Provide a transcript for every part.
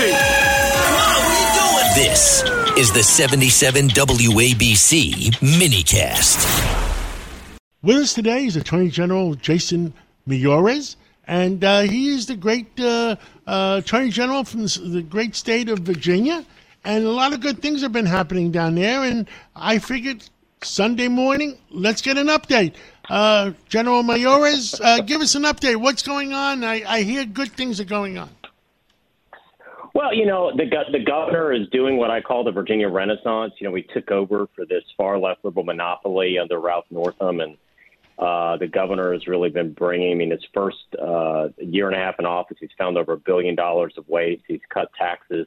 Taxi! Come on, what are you doing? This is the 77 WABC minicast. With us today is Attorney General Jason Miyares, and uh, he is the great uh, uh, Attorney General from the, the great state of Virginia. And a lot of good things have been happening down there. And I figured Sunday morning, let's get an update. Uh, General Miyares, uh, give us an update. What's going on? I, I hear good things are going on. Well, you know, the the governor is doing what I call the Virginia Renaissance. You know, we took over for this far left liberal monopoly under Ralph Northam, and uh, the governor has really been bringing. I mean, his first uh, year and a half in office, he's found over a billion dollars of waste. He's cut taxes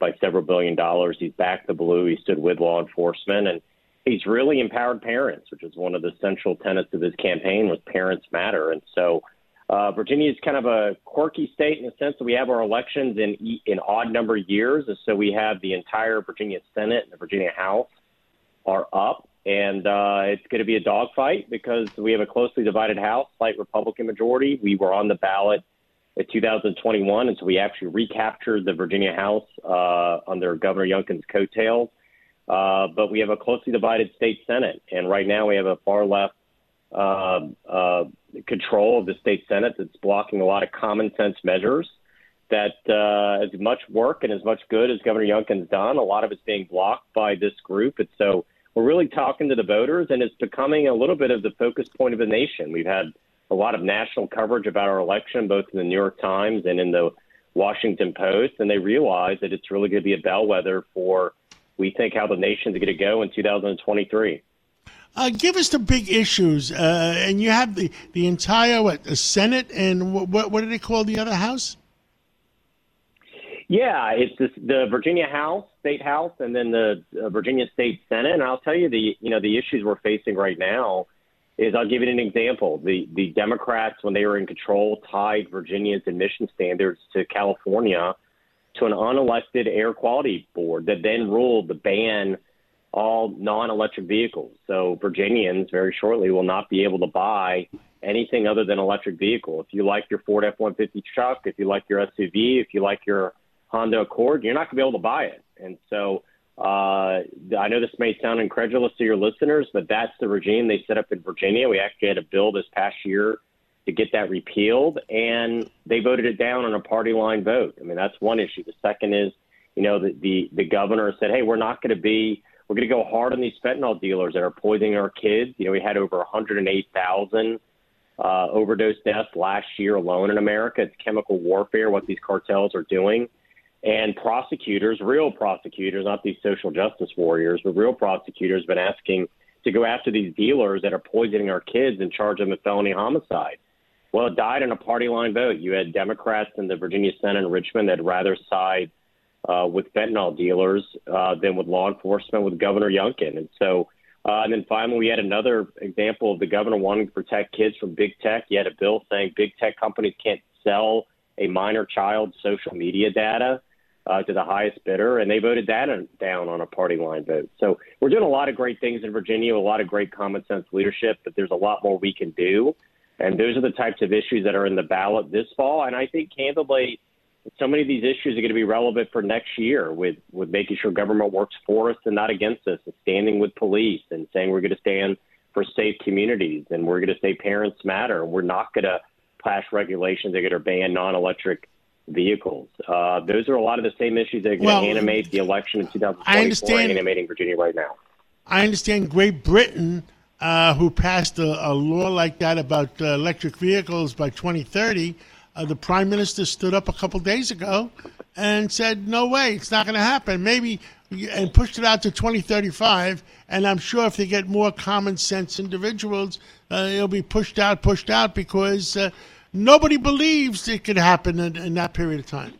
by several billion dollars. He's backed the blue. He stood with law enforcement, and he's really empowered parents, which is one of the central tenets of his campaign was parents matter. And so uh, Virginia is kind of a quirky state in the sense that we have our elections in in odd number years, and so we have the entire Virginia Senate and the Virginia House are up, and uh, it's going to be a dogfight because we have a closely divided House, slight Republican majority. We were on the ballot in 2021, and so we actually recaptured the Virginia House uh, under Governor Youngkin's coattails. Uh, but we have a closely divided state Senate, and right now we have a far left uh, uh, control of the state Senate that's blocking a lot of common sense measures. That uh, as much work and as much good as Governor Youngkin's done, a lot of it's being blocked by this group. And so we're really talking to the voters, and it's becoming a little bit of the focus point of the nation. We've had a lot of national coverage about our election, both in the New York Times and in the Washington Post, and they realize that it's really going to be a bellwether for, we think, how the nation's going to go in 2023. Uh, give us the big issues, uh, and you have the, the entire what the Senate and what, what what do they call the other house? Yeah, it's this, the Virginia House, State House, and then the uh, Virginia State Senate. And I'll tell you the you know the issues we're facing right now is I'll give you an example. The the Democrats when they were in control tied Virginia's admission standards to California to an unelected air quality board that then ruled the ban all non-electric vehicles. So Virginians very shortly will not be able to buy anything other than electric vehicle. If you like your Ford F-150 truck, if you like your SUV, if you like your Honda Accord, you're not going to be able to buy it. And so uh, I know this may sound incredulous to your listeners, but that's the regime they set up in Virginia. We actually had a bill this past year to get that repealed, and they voted it down on a party line vote. I mean, that's one issue. The second is, you know, the the, the governor said, hey, we're not going to be we're going to go hard on these fentanyl dealers that are poisoning our kids. You know, we had over 108,000 uh, overdose deaths last year alone in America. It's chemical warfare, what these cartels are doing. And prosecutors, real prosecutors, not these social justice warriors, but real prosecutors, have been asking to go after these dealers that are poisoning our kids and charge them with felony homicide. Well, it died in a party line vote. You had Democrats in the Virginia Senate in Richmond that rather side uh, with fentanyl dealers uh, than with law enforcement with Governor Youngkin. And so, uh, and then finally, we had another example of the governor wanting to protect kids from big tech. He had a bill saying big tech companies can't sell a minor child's social media data uh, to the highest bidder, and they voted that down on a party line vote. So we're doing a lot of great things in Virginia, a lot of great common sense leadership, but there's a lot more we can do. And those are the types of issues that are in the ballot this fall. And I think, candidly, so many of these issues are going to be relevant for next year with, with making sure government works for us and not against us, and standing with police and saying we're going to stand for safe communities and we're going to say parents matter. And we're not going to pass regulations that are going to ban non electric vehicles. Uh, those are a lot of the same issues that are going well, to animate the election in 2024 I understand, animating Virginia right now. I understand Great Britain, uh, who passed a, a, law like that about uh, electric vehicles by 2030, uh, the prime minister stood up a couple days ago and said, "No way, it's not going to happen." Maybe and pushed it out to 2035. And I'm sure if they get more common sense individuals, uh, it'll be pushed out, pushed out because uh, nobody believes it could happen in, in, that period of time.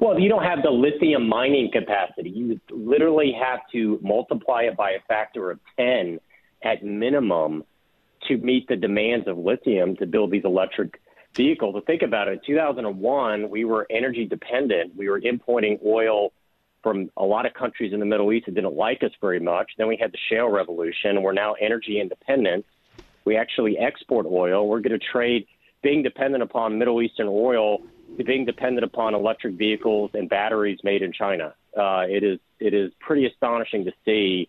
Well, you don't have the lithium mining capacity. You literally have to multiply it by a factor of 10 at minimum to meet the demands of lithium to build these electric vehicles. To think about it, in 2001, we were energy dependent. We were importing oil from a lot of countries in the Middle East that didn't like us very much. Then we had the shale revolution. We're now energy independent. We actually export oil. We're going to trade being dependent upon Middle Eastern oil to being dependent upon electric vehicles and batteries made in China. Uh, it is it is pretty astonishing to see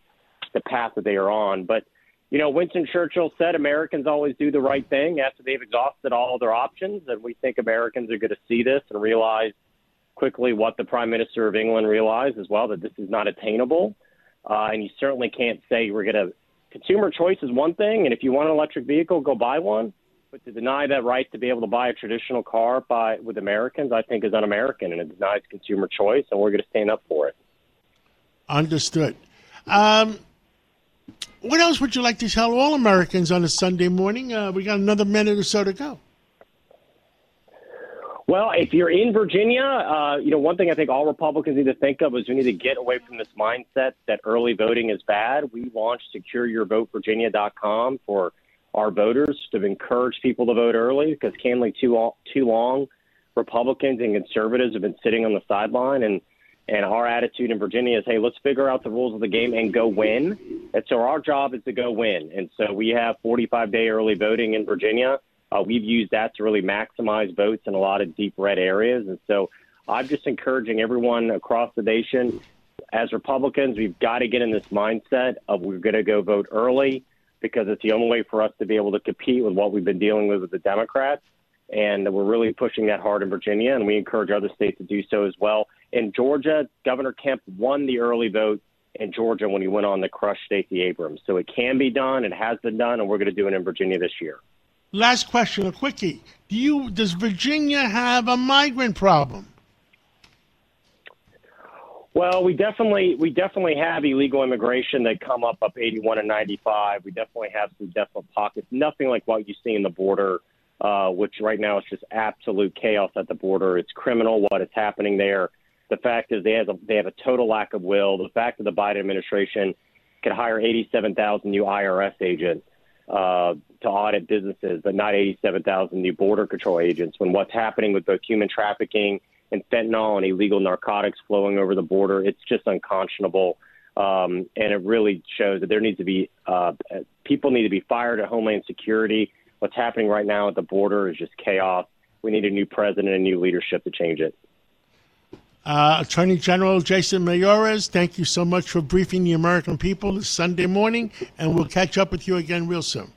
the path that they are on. But you know, Winston Churchill said Americans always do the right thing after they've exhausted all their options, and we think Americans are going to see this and realize quickly what the Prime Minister of England realized as well that this is not attainable. Uh, and you certainly can't say we're going to. Consumer choice is one thing, and if you want an electric vehicle, go buy one. But to deny that right to be able to buy a traditional car by with Americans, I think is un-American, and it denies consumer choice, and we're going to stand up for it. Understood. Um, what else would you like to tell all Americans on a Sunday morning? Uh, we got another minute or so to go. Well, if you're in Virginia, uh, you know, one thing I think all Republicans need to think of is we need to get away from this mindset that early voting is bad. We launched secureyourvotevirginia.com for our voters to encourage people to vote early because candidly, too, too long, Republicans and conservatives have been sitting on the sideline. And, and our attitude in Virginia is, hey, let's figure out the rules of the game and go win. And so our job is to go win. And so we have 45 day early voting in Virginia. Uh, we've used that to really maximize votes in a lot of deep red areas. And so I'm just encouraging everyone across the nation, as Republicans, we've got to get in this mindset of we're going to go vote early because it's the only way for us to be able to compete with what we've been dealing with with the Democrats. And we're really pushing that hard in Virginia, and we encourage other states to do so as well. In Georgia, Governor Kemp won the early vote in Georgia when he went on to crush Stacey Abrams. So it can be done, it has been done, and we're going to do it in Virginia this year. Last question, a quickie. Do you does Virginia have a migrant problem? Well, we definitely we definitely have illegal immigration that come up up 81 and 95. We definitely have some definite pockets. Nothing like what you see in the border, uh, which right now is just absolute chaos at the border. It's criminal what is happening there. The fact is they have a, they have a total lack of will. The fact that the Biden administration could hire 87,000 new IRS agents uh, to audit businesses, but not 87,000 new border control agents. When what's happening with both human trafficking and fentanyl and illegal narcotics flowing over the border, it's just unconscionable. Um, and it really shows that there needs to be uh, people need to be fired at Homeland Security. What's happening right now at the border is just chaos. We need a new president and new leadership to change it. Uh, Attorney General Jason Miyares, thank you so much for briefing the American people this Sunday morning, and we'll catch up with you again real soon.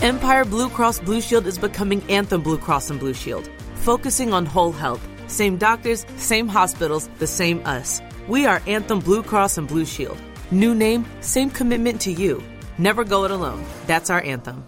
Empire Blue Cross Blue Shield is becoming Anthem Blue Cross and Blue Shield, focusing on whole health. Same doctors, same hospitals, the same us. We are Anthem Blue Cross and Blue Shield. New name, same commitment to you. Never go it alone. That's our anthem.